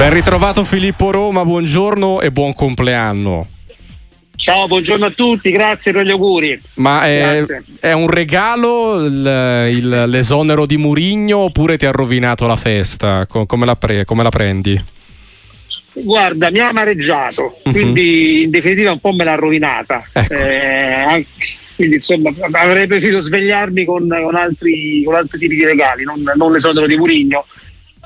Ben ritrovato Filippo Roma, buongiorno e buon compleanno. Ciao, buongiorno a tutti, grazie per gli auguri. Ma è, è un regalo il, il, l'esonero di Murigno oppure ti ha rovinato la festa? Come la, pre, come la prendi? Guarda, mi ha amareggiato, uh-huh. quindi in definitiva un po' me l'ha rovinata. Ecco. Eh, quindi insomma avrei preferito svegliarmi con, con, altri, con altri, tipi di regali, non, non l'esonero di Murigno,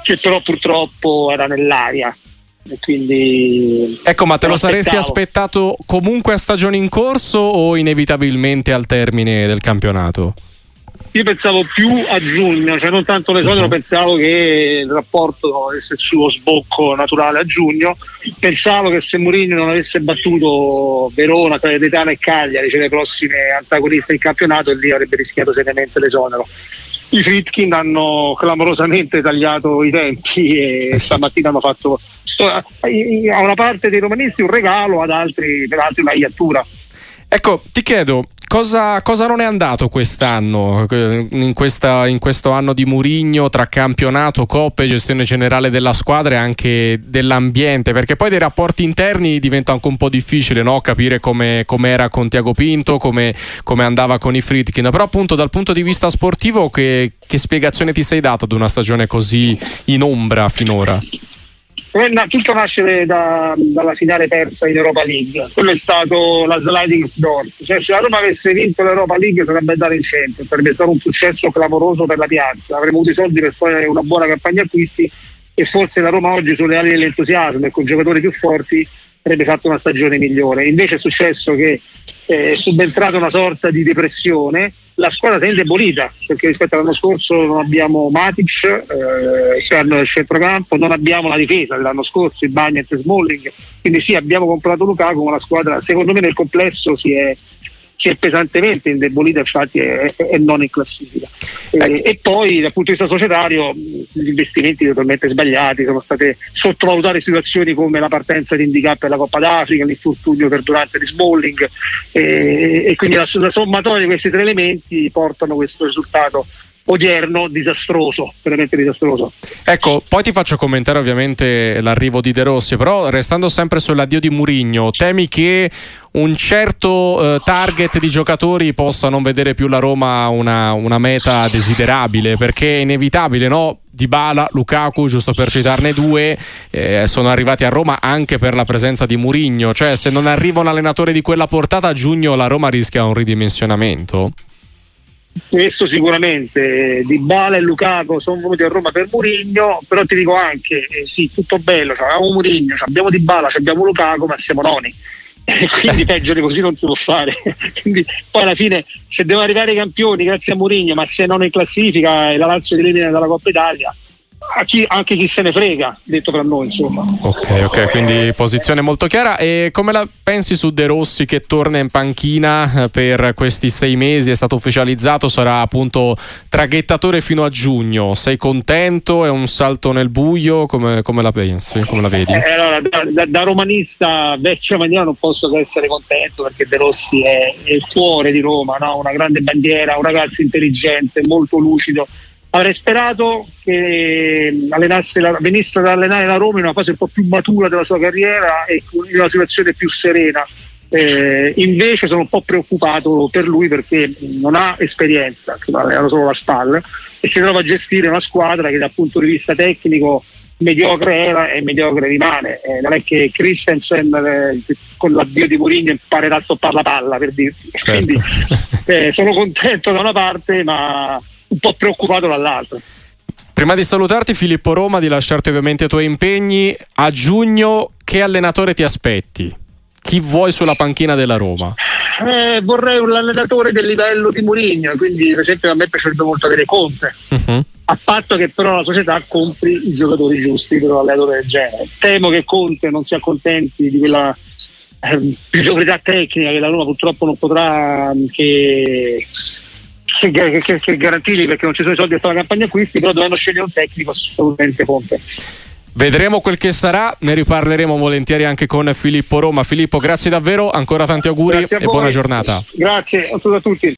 che però purtroppo era nell'aria. E quindi ecco, ma te lo saresti aspettato comunque a stagione in corso o inevitabilmente al termine del campionato? Io pensavo più a giugno, cioè non tanto l'esonero, uh-huh. pensavo che il rapporto avesse il suo sbocco naturale a giugno. Pensavo che se Mourinho non avesse battuto Verona, Salernitana e Cagliari, cioè le prossime antagoniste in campionato, lì avrebbe rischiato seriamente l'esonero i Fritkin hanno clamorosamente tagliato i tempi e eh sì. stamattina hanno fatto a una parte dei romanisti un regalo, ad altri per altri una iattura. Ecco, ti chiedo, Cosa, cosa, non è andato quest'anno, in, questa, in questo anno di Murigno, tra campionato, coppe, gestione generale della squadra e anche dell'ambiente? Perché poi dei rapporti interni diventa anche un po' difficile no? capire come era con Tiago Pinto, come, andava con i Fritkin. Però appunto dal punto di vista sportivo che, che spiegazione ti sei dato ad una stagione così in ombra finora? Tutto nasce da, dalla finale persa in Europa League, quello è stato la sliding door, cioè se la Roma avesse vinto l'Europa League sarebbe andata in centro, sarebbe stato un successo clamoroso per la piazza, avremmo avuto i soldi per fare una buona campagna acquisti e forse la Roma oggi sulle ali dell'entusiasmo e con giocatori più forti avrebbe fatto una stagione migliore. Invece è successo che eh, subentrata una sorta di depressione, la squadra si è indebolita perché rispetto all'anno scorso non abbiamo Matic eh, esterno del centrocampo, non abbiamo la difesa dell'anno scorso, i Bagnet e Smalling, quindi sì abbiamo comprato Lukaku ma la squadra secondo me nel complesso si è, si è pesantemente indebolita, infatti è, è non in classifica. E, ecco. e, poi dal punto di vista societario gli investimenti totalmente sbagliati, sono state sottovalutate situazioni come la partenza di handicap per la Coppa d'Africa, l'infortunio perdurante di Smalling e, e quindi la, la sommatoria di questi tre elementi portano questo risultato odierno disastroso, veramente disastroso. Ecco, poi ti faccio commentare ovviamente l'arrivo di De Rossi, però restando sempre sull'addio di Murigno, temi che un certo eh, target di giocatori possa non vedere più la Roma una, una meta desiderabile, perché è inevitabile, no? Dybala, Lukaku, giusto per citarne due, eh, sono arrivati a Roma anche per la presenza di Murigno, cioè se non arriva un allenatore di quella portata a giugno la Roma rischia un ridimensionamento questo sicuramente Di Bala e Lukaku sono venuti a Roma per Murigno però ti dico anche eh, sì tutto bello abbiamo Murigno abbiamo Di Bala abbiamo Lukaku ma siamo noni. Quindi peggio di così non si può fare. Quindi poi alla fine se devono arrivare i campioni grazie a Murigno ma se non in classifica e la Lazio elimina dalla Coppa Italia chi, anche chi se ne frega, detto tra noi, insomma. Ok, ok, quindi posizione molto chiara. E come la pensi su De Rossi che torna in panchina eh, per questi sei mesi? È stato ufficializzato, sarà appunto traghettatore fino a giugno. Sei contento? È un salto nel buio? Come, come la pensi? Come la vedi? Eh, allora, da, da, da, romanista vecchia maniera non posso che essere contento perché De Rossi è, è il cuore di Roma, no? una grande bandiera, un ragazzo intelligente, molto lucido avrei sperato che la, venisse ad allenare la Roma in una fase un po' più matura della sua carriera e in una situazione più serena. Eh, invece sono un po' preoccupato per lui perché non ha esperienza, hanno solo la spalla e si trova a gestire una squadra che dal punto di vista tecnico mediocre era e mediocre rimane. Eh, non è che Christensen eh, con l'avvio di Mourinho imparerà a stoppare la palla per dirti. Certo. Quindi eh, sono contento da una parte, ma un po' preoccupato dall'altro. Prima di salutarti Filippo Roma, di lasciarti ovviamente i tuoi impegni, a giugno che allenatore ti aspetti? Chi vuoi sulla panchina della Roma? Eh, vorrei un allenatore del livello di Mourinho, quindi per esempio a me piacerebbe molto avere Conte, uh-huh. a patto che però la società compri i giocatori giusti per un allenatore del genere. Temo che Conte non si accontenti di quella eh, priorità tecnica che la Roma purtroppo non potrà che che, che, che garantirli perché non ci sono i soldi per fare la campagna acquisti, però dovranno scegliere un tecnico assolutamente Conte. Vedremo quel che sarà, ne riparleremo volentieri anche con Filippo Roma. Filippo, grazie davvero, ancora tanti auguri e buona giornata. Grazie, a tutti.